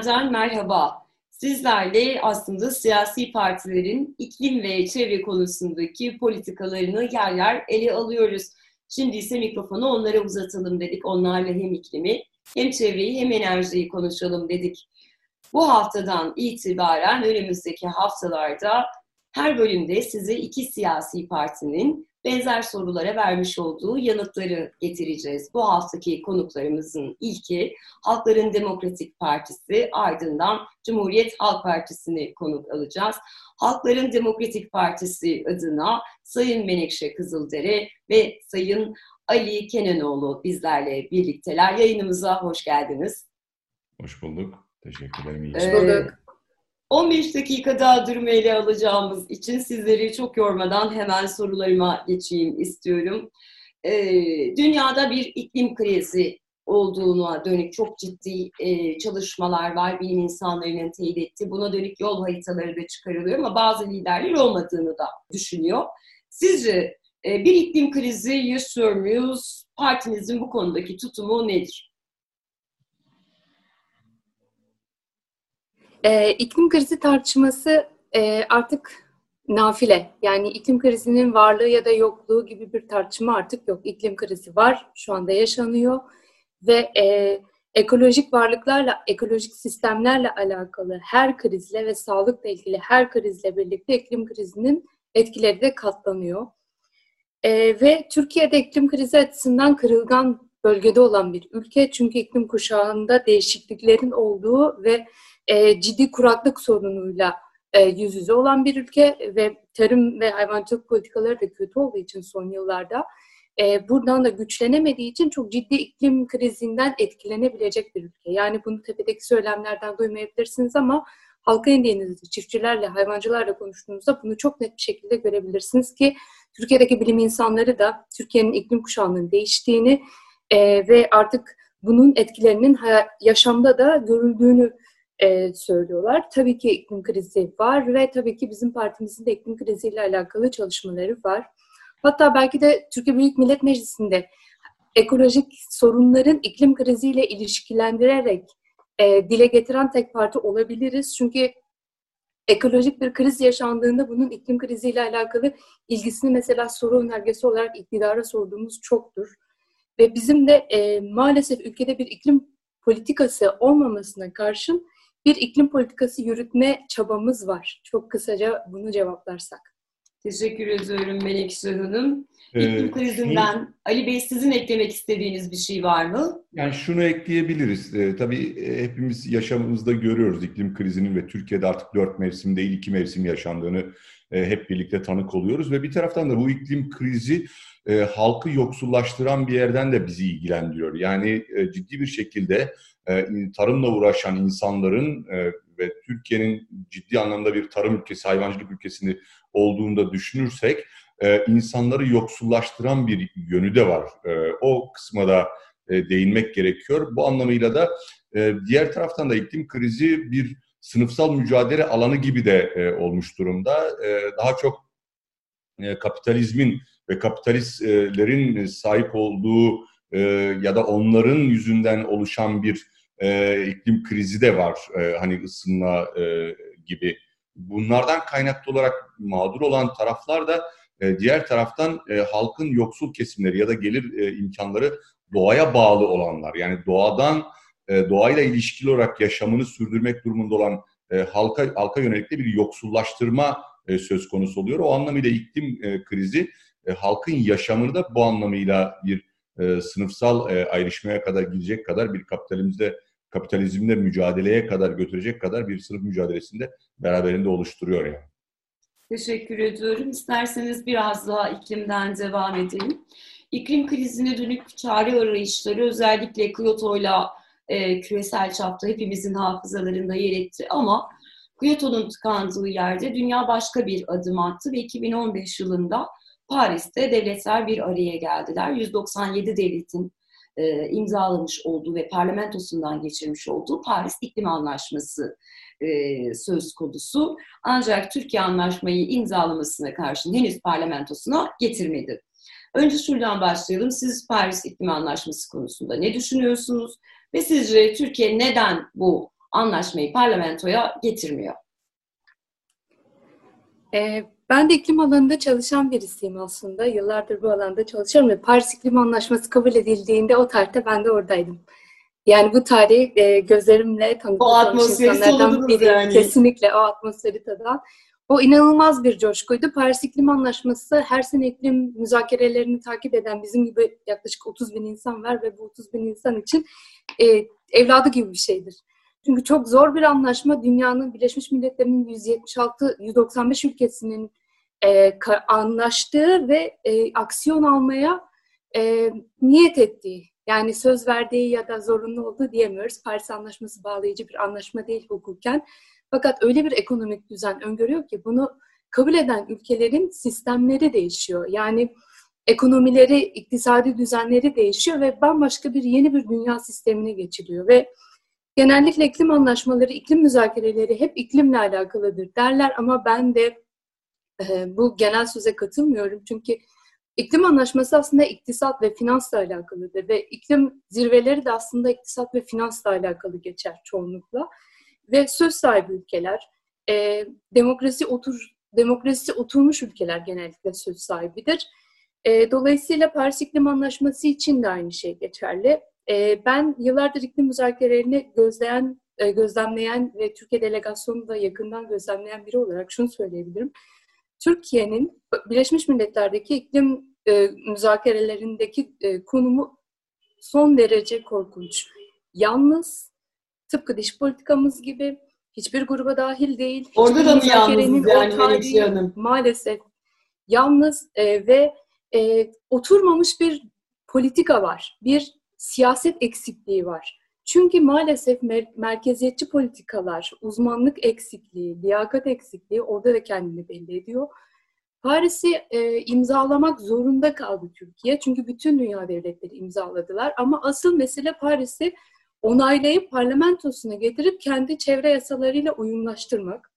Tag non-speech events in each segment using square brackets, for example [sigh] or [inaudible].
Denklem'den merhaba. Sizlerle aslında siyasi partilerin iklim ve çevre konusundaki politikalarını yer yer ele alıyoruz. Şimdi ise mikrofonu onlara uzatalım dedik. Onlarla hem iklimi hem çevreyi hem enerjiyi konuşalım dedik. Bu haftadan itibaren önümüzdeki haftalarda her bölümde size iki siyasi partinin benzer sorulara vermiş olduğu yanıtları getireceğiz. Bu haftaki konuklarımızın ilki Halkların Demokratik Partisi, ardından Cumhuriyet Halk Partisi'ni konuk alacağız. Halkların Demokratik Partisi adına Sayın Menekşe Kızıldere ve Sayın Ali Kenanoğlu bizlerle birlikteler. Yayınımıza hoş geldiniz. Hoş bulduk. Teşekkür ederim. Hoş bulduk. 15 dakika daha durumu ele alacağımız için sizleri çok yormadan hemen sorularıma geçeyim istiyorum. Ee, dünyada bir iklim krizi olduğuna dönük çok ciddi e, çalışmalar var. Bilim insanlarının teyit ettiği. Buna dönük yol haritaları da çıkarılıyor ama bazı liderler olmadığını da düşünüyor. Sizce e, bir iklim krizi yaşıyor muyuz? Partinizin bu konudaki tutumu nedir? E, iklim krizi tartışması e, artık nafile. Yani iklim krizinin varlığı ya da yokluğu gibi bir tartışma artık yok. İklim krizi var, şu anda yaşanıyor ve e, ekolojik varlıklarla, ekolojik sistemlerle alakalı her krizle ve sağlıkla ilgili her krizle birlikte iklim krizinin etkileri de katlanıyor. E, ve Türkiye'de iklim krizi açısından kırılgan bölgede olan bir ülke. Çünkü iklim kuşağında değişikliklerin olduğu ve e, ciddi kuraklık sorunuyla e, yüz yüze olan bir ülke ve tarım ve hayvancılık politikaları da kötü olduğu için son yıllarda e, buradan da güçlenemediği için çok ciddi iklim krizinden etkilenebilecek bir ülke. Yani bunu tepedeki söylemlerden duymayabilirsiniz ama halka indiğinizde, çiftçilerle, hayvancılarla konuştuğunuzda bunu çok net bir şekilde görebilirsiniz ki Türkiye'deki bilim insanları da Türkiye'nin iklim kuşağının değiştiğini e, ve artık bunun etkilerinin yaşamda da görüldüğünü e, söylüyorlar. Tabii ki iklim krizi var ve tabii ki bizim partimizin de iklim kriziyle alakalı çalışmaları var. Hatta belki de Türkiye Büyük Millet Meclisi'nde ekolojik sorunların iklim kriziyle ilişkilendirerek e, dile getiren tek parti olabiliriz. Çünkü ekolojik bir kriz yaşandığında bunun iklim kriziyle alakalı ilgisini mesela soru önergesi olarak iktidara sorduğumuz çoktur. Ve bizim de e, maalesef ülkede bir iklim politikası olmamasına karşın bir iklim politikası yürütme çabamız var. Çok kısaca bunu cevaplarsak. Teşekkür ediyorum Melekşe Hanım. Ee, iklim ee, krizinden şunu, Ali Bey sizin eklemek istediğiniz bir şey var mı? Yani şunu ekleyebiliriz. Ee, tabii e, hepimiz yaşamımızda görüyoruz iklim krizinin ve Türkiye'de artık dört mevsim değil iki mevsim yaşandığını e, hep birlikte tanık oluyoruz. Ve bir taraftan da bu iklim krizi e, halkı yoksullaştıran bir yerden de bizi ilgilendiriyor. Yani e, ciddi bir şekilde e, tarımla uğraşan insanların e, ve Türkiye'nin ciddi anlamda bir tarım ülkesi, hayvancılık ülkesini olduğunda düşünürsek e, insanları yoksullaştıran bir yönü de var. O kısma da değinmek gerekiyor. Bu anlamıyla da diğer taraftan da iklim krizi bir sınıfsal mücadele alanı gibi de olmuş durumda. Daha çok kapitalizmin ve kapitalistlerin sahip olduğu ya da onların yüzünden oluşan bir e, iklim krizi de var. E, hani ısınma e, gibi. Bunlardan kaynaklı olarak mağdur olan taraflar da e, diğer taraftan e, halkın yoksul kesimleri ya da gelir e, imkanları doğaya bağlı olanlar. Yani doğadan e, doğayla ilişkili olarak yaşamını sürdürmek durumunda olan e, halka halka yönelik de bir yoksullaştırma e, söz konusu oluyor. O anlamıyla iklim e, krizi e, halkın yaşamını da bu anlamıyla bir e, sınıfsal e, ayrışmaya kadar gidecek kadar bir kapitalizmde mücadeleye kadar götürecek kadar bir sınıf mücadelesinde beraberinde oluşturuyor yani. Teşekkür ediyorum. İsterseniz biraz daha iklimden devam edelim. İklim krizine dönük çare arayışları özellikle Kyoto'yla e, küresel çapta hepimizin hafızalarında yer etti ama Kyoto'nun tıkandığı yerde dünya başka bir adım attı ve 2015 yılında Paris'te devletler bir araya geldiler. 197 devletin e, imzalamış olduğu ve parlamentosundan geçirmiş olduğu Paris İklim Anlaşması e, söz konusu. Ancak Türkiye anlaşmayı imzalamasına karşın henüz parlamentosuna getirmedi. Önce şuradan başlayalım. Siz Paris İklim Anlaşması konusunda ne düşünüyorsunuz? Ve sizce Türkiye neden bu anlaşmayı parlamentoya getirmiyor. Ee, ben de iklim alanında çalışan birisiyim aslında. Yıllardır bu alanda çalışıyorum ve Paris İklim Anlaşması kabul edildiğinde o tarihte ben de oradaydım. Yani bu tarih e, gözlerimle tanıdığım insanlardan biri. Yani. Kesinlikle o atmosferi tadan. O inanılmaz bir coşkuydu. Paris İklim Anlaşması her sene iklim müzakerelerini takip eden bizim gibi yaklaşık 30 bin insan var ve bu 30 bin insan için e, evladı gibi bir şeydir. Çünkü çok zor bir anlaşma. Dünyanın Birleşmiş Milletler'in 176-195 ülkesinin e, anlaştığı ve e, aksiyon almaya e, niyet ettiği, yani söz verdiği ya da zorunlu olduğu diyemiyoruz. Paris Anlaşması bağlayıcı bir anlaşma değil hukuken. Fakat öyle bir ekonomik düzen öngörüyor ki bunu kabul eden ülkelerin sistemleri değişiyor. Yani ekonomileri, iktisadi düzenleri değişiyor ve bambaşka bir yeni bir dünya sistemine geçiliyor ve genellikle iklim anlaşmaları, iklim müzakereleri hep iklimle alakalıdır derler ama ben de bu genel söze katılmıyorum. Çünkü iklim anlaşması aslında iktisat ve finansla alakalıdır ve iklim zirveleri de aslında iktisat ve finansla alakalı geçer çoğunlukla. Ve söz sahibi ülkeler, e, demokrasi otur demokrasi oturmuş ülkeler genellikle söz sahibidir. E, dolayısıyla Paris İklim Anlaşması için de aynı şey geçerli. E, ben yıllardır iklim müzakerelerini gözleyen, e, gözlemleyen ve Türkiye delegasyonunu da yakından gözlemleyen biri olarak şunu söyleyebilirim. Türkiye'nin Birleşmiş Milletler'deki iklim e, müzakerelerindeki e, konumu son derece korkunç. Yalnız, tıpkı dış politikamız gibi hiçbir gruba dahil değil. Orada da mı yalnız yani Melekşi Hanım? Maalesef yalnız e, ve e, oturmamış bir politika var. Bir siyaset eksikliği var. Çünkü maalesef mer- merkeziyetçi politikalar, uzmanlık eksikliği, liyakat eksikliği orada da kendini belli ediyor. Paris'i e, imzalamak zorunda kaldı Türkiye. Çünkü bütün dünya devletleri imzaladılar. Ama asıl mesele Paris'i onaylayıp parlamentosuna getirip kendi çevre yasalarıyla uyumlaştırmak.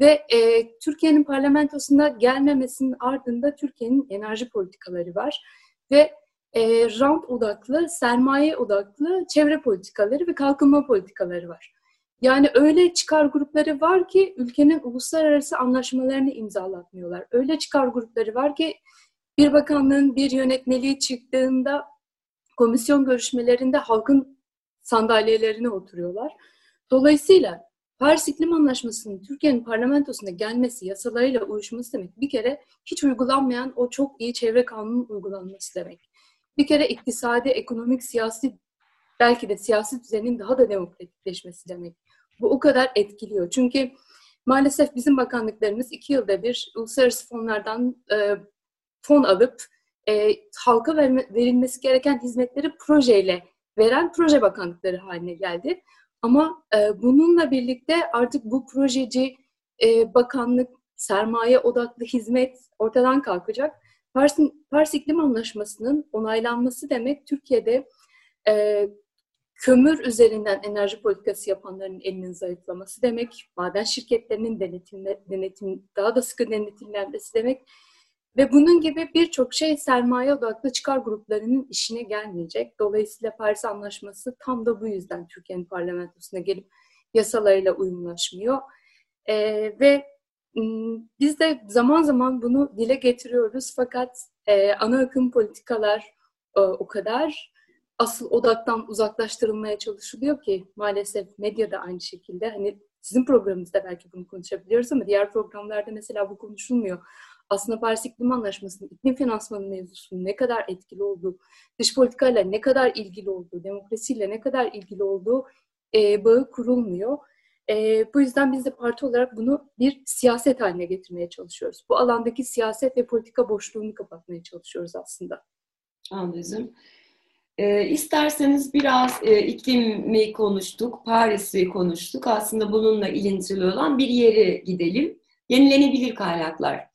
Ve e, Türkiye'nin parlamentosuna gelmemesinin ardında Türkiye'nin enerji politikaları var. Ve e, rant odaklı, sermaye odaklı çevre politikaları ve kalkınma politikaları var. Yani öyle çıkar grupları var ki ülkenin uluslararası anlaşmalarını imzalatmıyorlar. Öyle çıkar grupları var ki bir bakanlığın bir yönetmeliği çıktığında komisyon görüşmelerinde halkın sandalyelerine oturuyorlar. Dolayısıyla Paris İklim Anlaşması'nın Türkiye'nin parlamentosuna gelmesi, yasalarıyla uyuşması demek bir kere hiç uygulanmayan o çok iyi çevre kanunun uygulanması demek. Bir kere iktisadi, ekonomik, siyasi belki de siyasi düzenin daha da demokratikleşmesi demek. Bu o kadar etkiliyor. Çünkü maalesef bizim bakanlıklarımız iki yılda bir uluslararası fonlardan e, fon alıp e, halka verme, verilmesi gereken hizmetleri projeyle veren proje bakanlıkları haline geldi. Ama e, bununla birlikte artık bu projeci e, bakanlık, sermaye odaklı hizmet ortadan kalkacak. Pars, Pars İklim Anlaşması'nın onaylanması demek Türkiye'de e, kömür üzerinden enerji politikası yapanların elinin zayıflaması demek, maden şirketlerinin denetimle, denetim daha da sıkı denetimlenmesi demek ve bunun gibi birçok şey sermaye odaklı çıkar gruplarının işine gelmeyecek. Dolayısıyla Paris Anlaşması tam da bu yüzden Türkiye'nin parlamentosuna gelip yasalarıyla uyumlaşmıyor. Ee, ve biz de zaman zaman bunu dile getiriyoruz fakat e, ana akım politikalar e, o kadar asıl odaktan uzaklaştırılmaya çalışılıyor ki maalesef medya da aynı şekilde. Hani sizin programınızda belki bunu konuşabiliyoruz ama diğer programlarda mesela bu konuşulmuyor. Aslında Paris İklim Anlaşması'nın iklim finansmanı mevzusunun ne kadar etkili olduğu, dış politikayla ne kadar ilgili olduğu, demokrasiyle ne kadar ilgili olduğu e, bağı kurulmuyor. E, bu yüzden biz de parti olarak bunu bir siyaset haline getirmeye çalışıyoruz. Bu alandaki siyaset ve politika boşluğunu kapatmaya çalışıyoruz aslında. Anladım. E, isterseniz biraz e, iklimi konuştuk, Paris'i konuştuk. Aslında bununla ilintili olan bir yere gidelim. Yenilenebilir kaynaklar.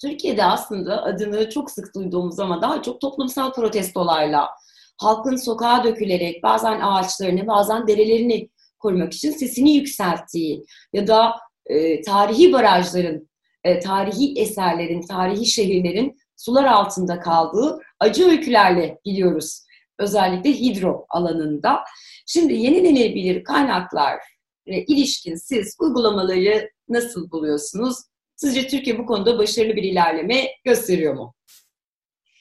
Türkiye'de aslında adını çok sık duyduğumuz ama daha çok toplumsal protestolarla, halkın sokağa dökülerek bazen ağaçlarını, bazen derelerini korumak için sesini yükselttiği ya da e, tarihi barajların, e, tarihi eserlerin, tarihi şehirlerin sular altında kaldığı acı öykülerle biliyoruz. Özellikle hidro alanında. Şimdi yenilenebilir kaynaklar ilişkin siz uygulamaları nasıl buluyorsunuz? Sizce Türkiye bu konuda başarılı bir ilerleme gösteriyor mu?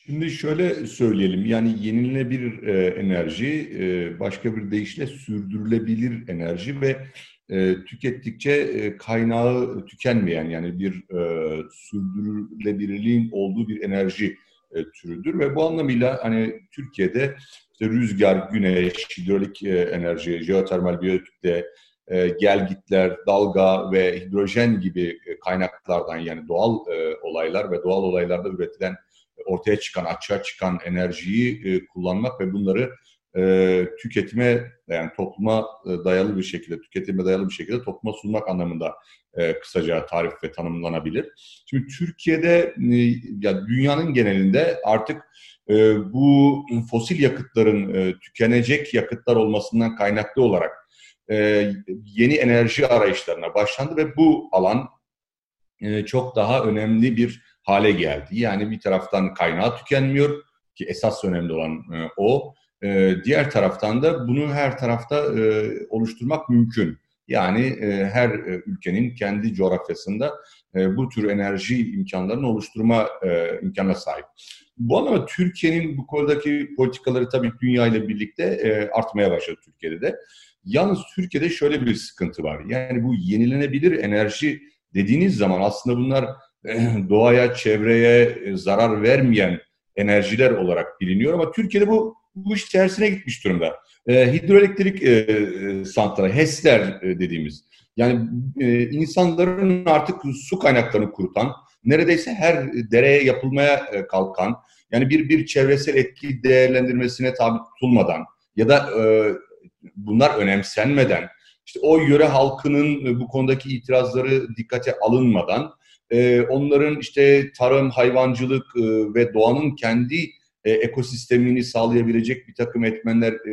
Şimdi şöyle söyleyelim, yani yenilenebilir e, enerji, e, başka bir deyişle sürdürülebilir enerji ve e, tükettikçe e, kaynağı tükenmeyen yani bir e, sürdürülebilirliğin olduğu bir enerji e, türüdür ve bu anlamıyla hani Türkiye'de işte rüzgar, güneş, hidrolik e, enerji, jeotermal biyotükte, e, gelgitler, dalga ve hidrojen gibi e, kaynaklardan yani doğal e, olaylar ve doğal olaylarda üretilen ortaya çıkan, açığa çıkan enerjiyi kullanmak ve bunları tüketime yani topluma dayalı bir şekilde, tüketime dayalı bir şekilde topluma sunmak anlamında kısaca tarif ve tanımlanabilir. Şimdi Türkiye'de ya dünyanın genelinde artık bu fosil yakıtların tükenecek yakıtlar olmasından kaynaklı olarak e, yeni enerji arayışlarına başlandı ve bu alan e, çok daha önemli bir hale geldi. Yani bir taraftan kaynağı tükenmiyor ki esas önemli olan e, o. Diğer taraftan da bunu her tarafta oluşturmak mümkün. Yani her ülkenin kendi coğrafyasında bu tür enerji imkanlarını oluşturma e, imkanına sahip. Bu anlamda Türkiye'nin bu konudaki politikaları tabii dünya ile birlikte artmaya başladı Türkiye'de de. Yalnız Türkiye'de şöyle bir sıkıntı var. Yani bu yenilenebilir enerji dediğiniz zaman aslında bunlar doğaya, çevreye e, zarar vermeyen enerjiler olarak biliniyor ama Türkiye'de bu bu iş tersine gitmiş durumda. E, hidroelektrik e santrali, HES'ler e, dediğimiz. Yani e, insanların artık su kaynaklarını kurutan, neredeyse her dereye yapılmaya e, kalkan, yani bir bir çevresel etki değerlendirmesine tabi tutulmadan ya da e, bunlar önemsenmeden, işte o yöre halkının bu konudaki itirazları dikkate alınmadan e, onların işte tarım, hayvancılık e, ve doğanın kendi e, ekosistemini sağlayabilecek bir takım etmenler e,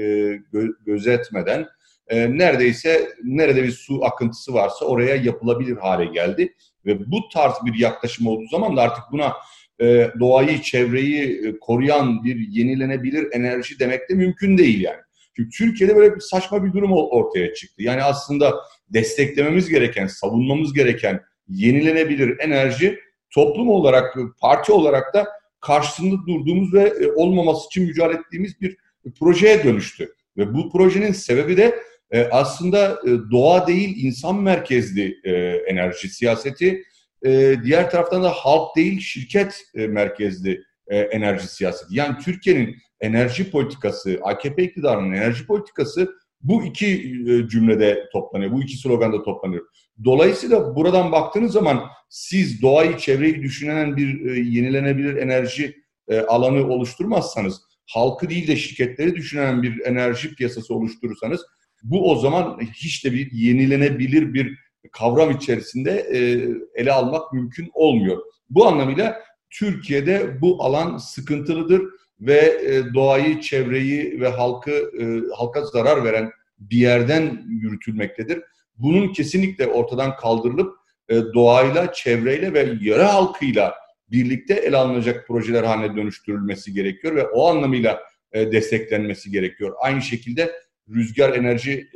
gö- gözetmeden e, neredeyse nerede bir su akıntısı varsa oraya yapılabilir hale geldi. Ve bu tarz bir yaklaşım olduğu zaman da artık buna e, doğayı, çevreyi e, koruyan bir yenilenebilir enerji demek de mümkün değil yani. Çünkü Türkiye'de böyle bir saçma bir durum ortaya çıktı. Yani aslında desteklememiz gereken, savunmamız gereken yenilenebilir enerji toplum olarak, parti olarak da karşısında durduğumuz ve e, olmaması için mücadele ettiğimiz bir projeye dönüştü. Ve bu projenin sebebi de e, aslında e, doğa değil insan merkezli enerji siyaseti, diğer taraftan da halk değil şirket merkezli enerji siyaseti. Yani Türkiye'nin enerji politikası, AKP iktidarının enerji politikası bu iki cümlede toplanıyor, bu iki sloganda toplanıyor. Dolayısıyla buradan baktığınız zaman siz doğayı, çevreyi düşünen bir e, yenilenebilir enerji e, alanı oluşturmazsanız, halkı değil de şirketleri düşünen bir enerji piyasası oluşturursanız, bu o zaman hiç de bir yenilenebilir bir kavram içerisinde e, ele almak mümkün olmuyor. Bu anlamıyla Türkiye'de bu alan sıkıntılıdır ve e, doğayı, çevreyi ve halkı e, halka zarar veren bir yerden yürütülmektedir bunun kesinlikle ortadan kaldırılıp e, doğayla, çevreyle ve yöre halkıyla birlikte ele alınacak projeler haline dönüştürülmesi gerekiyor ve o anlamıyla desteklenmesi gerekiyor. Aynı şekilde rüzgar enerji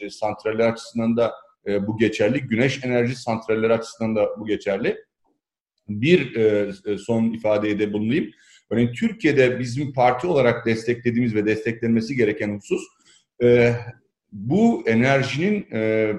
e, santralleri açısından da bu geçerli, güneş enerji santralleri açısından da bu geçerli. Bir e, e son ifadeye de bulunayım. Örneğin Türkiye'de bizim parti olarak desteklediğimiz ve desteklenmesi gereken husus e, bu enerjinin e,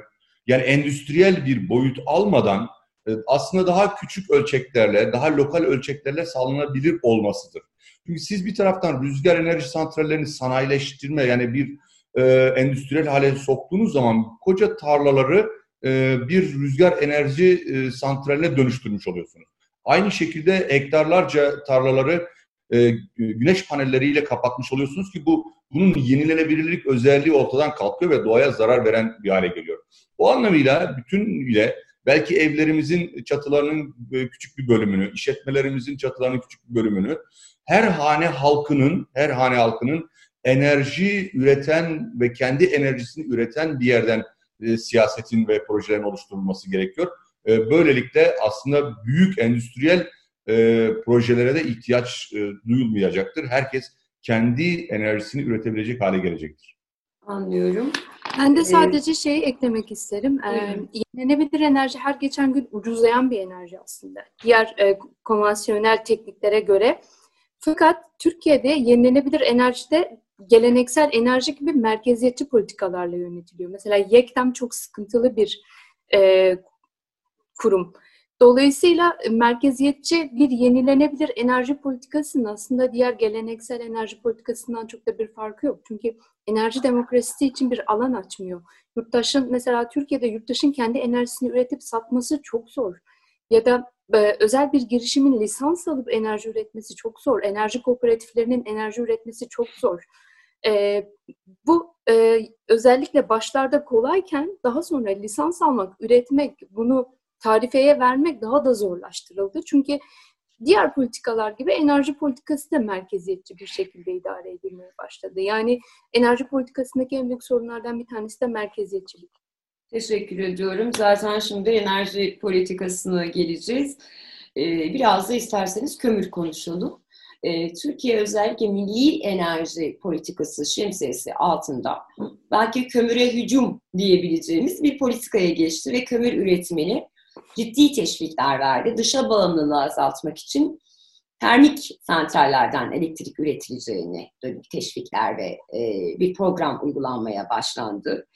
yani endüstriyel bir boyut almadan e, aslında daha küçük ölçeklerle, daha lokal ölçeklerle sağlanabilir olmasıdır. Çünkü siz bir taraftan rüzgar enerji santrallerini sanayileştirme yani bir e, endüstriyel hale soktuğunuz zaman koca tarlaları e, bir rüzgar enerji e, santraline dönüştürmüş oluyorsunuz. Aynı şekilde hektarlarca tarlaları e, güneş panelleriyle kapatmış oluyorsunuz ki bu bunun yenilenebilirlik özelliği ortadan kalkıyor ve doğaya zarar veren bir hale geliyor. O anlamıyla bütünüyle belki evlerimizin çatılarının küçük bir bölümünü, işletmelerimizin çatılarının küçük bir bölümünü her hane halkının, her hane halkının enerji üreten ve kendi enerjisini üreten bir yerden e, siyasetin ve projelerin oluşturulması gerekiyor. E, böylelikle aslında büyük endüstriyel e, projelere de ihtiyaç e, duyulmayacaktır. Herkes kendi enerjisini üretebilecek hale gelecektir. Anlıyorum. Ben de sadece şeyi eklemek isterim. Ee, yenilenebilir enerji her geçen gün ucuzlayan bir enerji aslında. Diğer e, konvansiyonel tekniklere göre. Fakat Türkiye'de yenilenebilir enerjide geleneksel enerji gibi merkeziyetçi politikalarla yönetiliyor. Mesela YEKDEM çok sıkıntılı bir e, kurum. Dolayısıyla merkeziyetçi bir yenilenebilir enerji politikasının aslında diğer geleneksel enerji politikasından çok da bir farkı yok. Çünkü enerji demokrasisi için bir alan açmıyor. Yurttaşın mesela Türkiye'de yurttaşın kendi enerjisini üretip satması çok zor. Ya da e, özel bir girişimin lisans alıp enerji üretmesi çok zor. Enerji kooperatiflerinin enerji üretmesi çok zor. E, bu e, özellikle başlarda kolayken daha sonra lisans almak, üretmek, bunu tarifeye vermek daha da zorlaştırıldı. Çünkü diğer politikalar gibi enerji politikası da merkeziyetçi bir şekilde idare edilmeye başladı. Yani enerji politikasındaki en büyük sorunlardan bir tanesi de merkeziyetçilik. Teşekkür ediyorum. Zaten şimdi enerji politikasına geleceğiz. Ee, biraz da isterseniz kömür konuşalım. Ee, Türkiye özellikle milli enerji politikası şemsiyesi altında belki kömüre hücum diyebileceğimiz bir politikaya geçti ve kömür üretimini ciddi teşvikler verdi. Dışa bağımlılığı azaltmak için termik santrallerden elektrik üretileceğini dönük teşvikler ve e, bir program uygulanmaya başlandı.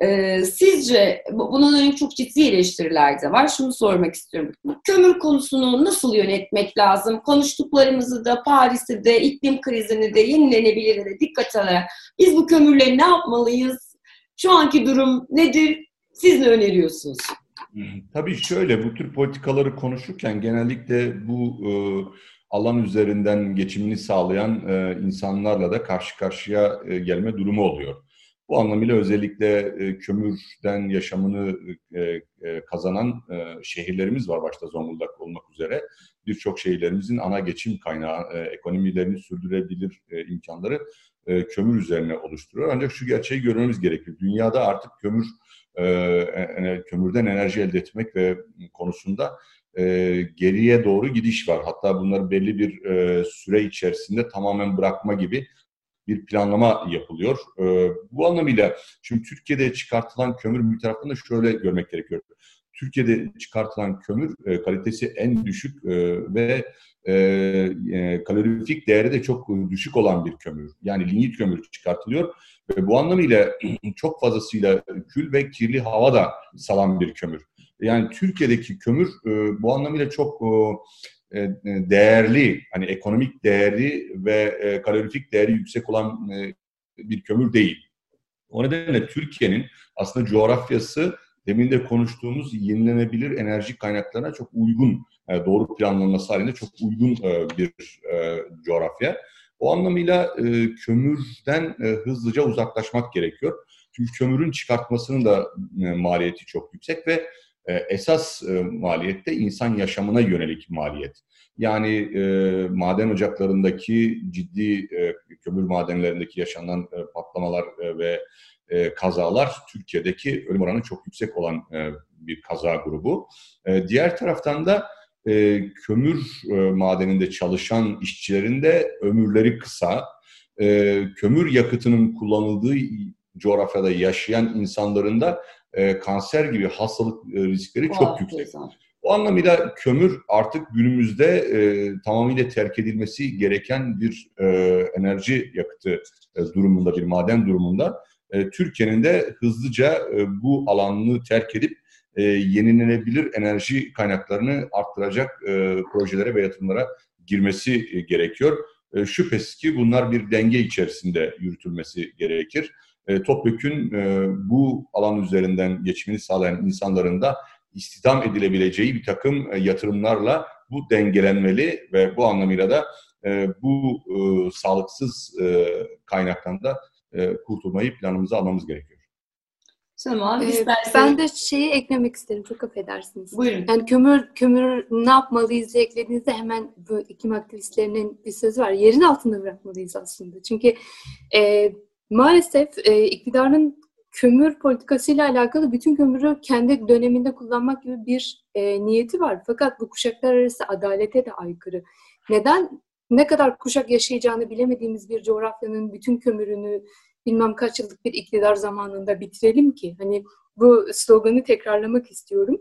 E, sizce bunun dönük çok ciddi eleştiriler de var. Şunu sormak istiyorum. Kömür konusunu nasıl yönetmek lazım? Konuştuklarımızı da Paris'i de iklim krizini de yenilenebilir de dikkat alarak biz bu kömürle ne yapmalıyız? Şu anki durum nedir? Siz ne öneriyorsunuz? Tabii şöyle bu tür politikaları konuşurken genellikle bu e, alan üzerinden geçimini sağlayan e, insanlarla da karşı karşıya e, gelme durumu oluyor. Bu anlamıyla özellikle e, kömürden yaşamını e, e, kazanan e, şehirlerimiz var başta Zonguldak olmak üzere. Birçok şehirlerimizin ana geçim kaynağı, e, ekonomilerini sürdürebilir e, imkanları e, kömür üzerine oluşturuyor. Ancak şu gerçeği görmemiz gerekiyor. Dünyada artık kömür e, kömürden enerji elde etmek ve konusunda e, geriye doğru gidiş var. Hatta bunları belli bir e, süre içerisinde tamamen bırakma gibi bir planlama yapılıyor. E, bu anlamıyla şimdi Türkiye'de çıkartılan kömür bir taraftan şöyle görmek gerekiyor. Türkiye'de çıkartılan kömür e, kalitesi en düşük e, ve e, e, kalorifik değeri de çok düşük olan bir kömür. Yani linyit kömür çıkartılıyor ve bu anlamıyla [clears throat] çok fazlasıyla kül ve kirli hava da salan bir kömür. Yani Türkiye'deki kömür e, bu anlamıyla çok e, e değerli, hani ekonomik değeri ve e, kalorifik değeri yüksek olan e, bir kömür değil. O nedenle Türkiye'nin aslında coğrafyası demin de konuştuğumuz yenilenebilir enerji kaynaklarına çok uygun, e, doğru planlanması halinde çok uygun e, bir e, coğrafya. O anlamıyla kömürden hızlıca uzaklaşmak gerekiyor. Çünkü kömürün çıkartmasının da maliyeti çok yüksek ve esas maliyette insan yaşamına yönelik maliyet. Yani e, maden ocaklarındaki ciddi e, kömür madenlerindeki yaşanan e, patlamalar e, ve e, kazalar Türkiye'deki ölüm oranı çok yüksek olan e, bir kaza grubu. E, diğer taraftan da e, kömür e, madeninde çalışan işçilerin de ömürleri kısa. E, kömür yakıtının kullanıldığı coğrafyada yaşayan insanların da e, kanser gibi hastalık e, riskleri çok wow, yüksek. Güzel. O anlamıyla kömür artık günümüzde e, tamamıyla terk edilmesi gereken bir e, enerji yakıtı e, durumunda, bir maden durumunda. E, Türkiye'nin de hızlıca e, bu alanını terk edip e, yenilenebilir enerji kaynaklarını arttıracak projelere ve yatırımlara girmesi gerekiyor. Şüphesiz ki bunlar bir denge içerisinde yürütülmesi gerekir. Topyekün bu alan üzerinden geçimini sağlayan insanların da istihdam edilebileceği bir takım yatırımlarla bu dengelenmeli ve bu anlamıyla da bu sağlıksız kaynaktan da e, kurtulmayı planımıza almamız gerekiyor. Tamam. Ee, istersen... Ben de şeyi eklemek isterim. Çok affedersiniz. Buyurun. Yani kömür kömür ne yapmalıyız diye eklediğinizde hemen bu iklim aktivistlerinin bir sözü var. Yerin altında bırakmalıyız aslında. Çünkü e, maalesef e, iktidarın kömür politikasıyla alakalı bütün kömürü kendi döneminde kullanmak gibi bir e, niyeti var. Fakat bu kuşaklar arası adalete de aykırı. Neden ne kadar kuşak yaşayacağını bilemediğimiz bir coğrafyanın bütün kömürünü bilmem kaç yıllık bir iktidar zamanında bitirelim ki. Hani bu sloganı tekrarlamak istiyorum.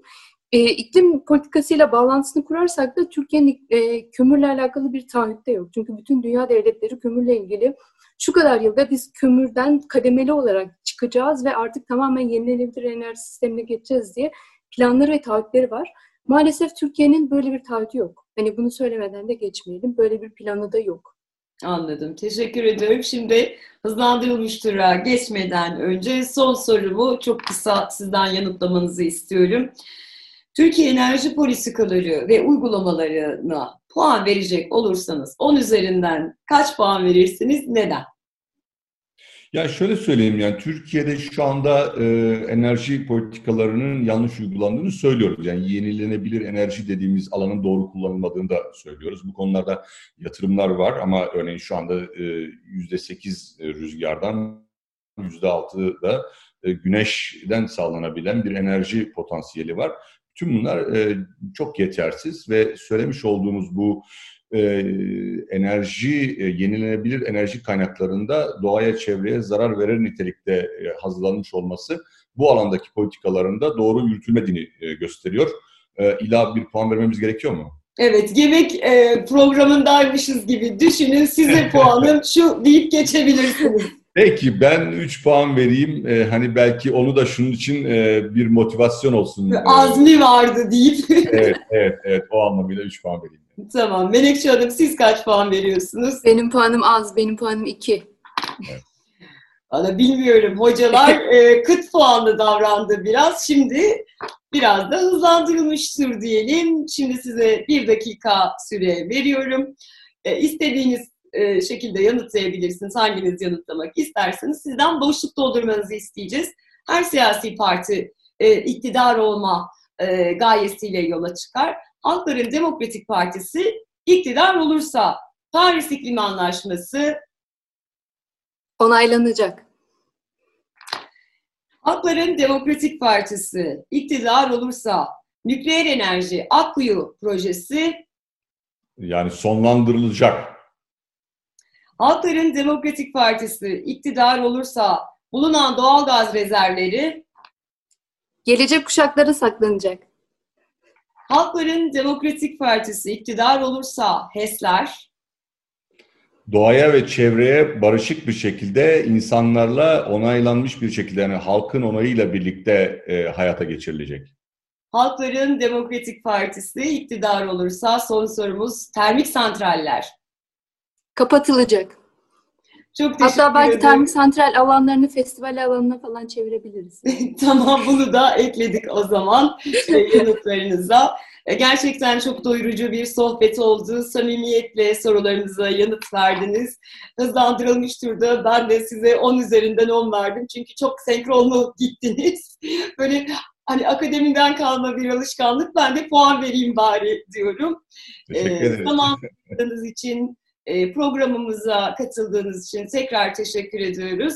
E, iklim politikasıyla bağlantısını kurarsak da Türkiye'nin e, kömürle alakalı bir taahhütte yok. Çünkü bütün dünya devletleri kömürle ilgili şu kadar yılda biz kömürden kademeli olarak çıkacağız ve artık tamamen yenilenebilir enerji sistemine geçeceğiz diye planları ve taahhütleri var. Maalesef Türkiye'nin böyle bir taahhütü yok. Hani bunu söylemeden de geçmeyelim. Böyle bir planı da yok. Anladım. Teşekkür ediyorum. Şimdi hızlandırılmış tura geçmeden önce son sorumu çok kısa sizden yanıtlamanızı istiyorum. Türkiye enerji politikaları ve uygulamalarına puan verecek olursanız 10 üzerinden kaç puan verirsiniz? Neden? Ya şöyle söyleyeyim yani Türkiye'de şu anda e, enerji politikalarının yanlış uygulandığını söylüyoruz. Yani yenilenebilir enerji dediğimiz alanın doğru kullanılmadığını da söylüyoruz. Bu konularda yatırımlar var ama örneğin şu anda yüzde sekiz rüzgardan yüzde altı da e, güneşten sağlanabilen bir enerji potansiyeli var. Tüm bunlar e, çok yetersiz ve söylemiş olduğumuz bu e, enerji, e, yenilenebilir enerji kaynaklarında doğaya, çevreye zarar verir nitelikte e, hazırlanmış olması bu alandaki politikalarında doğru yürütülmediğini e, gösteriyor. E, ila bir puan vermemiz gerekiyor mu? Evet, yemek e, programındaymışız gibi düşünün size [laughs] puanım şu deyip geçebilirsiniz. Peki ben 3 puan vereyim. Ee, hani belki onu da şunun için e, bir motivasyon olsun. Azmi vardı deyip. evet, evet, evet. O anlamıyla 3 puan vereyim. Tamam. Melekçe Hanım siz kaç puan veriyorsunuz? Benim puanım az. Benim puanım 2. Evet. Valla bilmiyorum. Hocalar [laughs] e, kıt puanlı davrandı biraz. Şimdi biraz da hızlandırılmıştır diyelim. Şimdi size bir dakika süre veriyorum. E, istediğiniz e, şekilde yanıtlayabilirsiniz. Hanginiz yanıtlamak isterseniz sizden boşluk doldurmanızı isteyeceğiz. Her siyasi parti e, iktidar olma e, gayesiyle yola çıkar. Halkların Demokratik Partisi iktidar olursa Paris İklim Anlaşması onaylanacak. Halkların Demokratik Partisi iktidar olursa nükleer enerji Akkuyu projesi yani sonlandırılacak. Halkların Demokratik Partisi iktidar olursa bulunan doğal gaz rezervleri gelecek kuşaklara saklanacak. Halkların Demokratik Partisi iktidar olursa HES'ler doğaya ve çevreye barışık bir şekilde insanlarla onaylanmış bir şekilde yani halkın onayıyla birlikte e, hayata geçirilecek. Halkların Demokratik Partisi iktidar olursa son sorumuz termik santraller kapatılacak. Çok teşekkür Hatta belki ederim. termik santral alanlarını festival alanına falan çevirebiliriz. [laughs] tamam bunu da ekledik o zaman e, [laughs] yanıtlarınıza. E, gerçekten çok doyurucu bir sohbet oldu. Samimiyetle sorularınıza yanıt verdiniz. Hızlandırılmış turda ben de size 10 üzerinden 10 verdim. Çünkü çok senkronlu gittiniz. [laughs] Böyle hani akademiden kalma bir alışkanlık. Ben de puan vereyim bari diyorum. Teşekkür ee, ederim. Zamanınız için e, programımıza katıldığınız için tekrar teşekkür ediyoruz.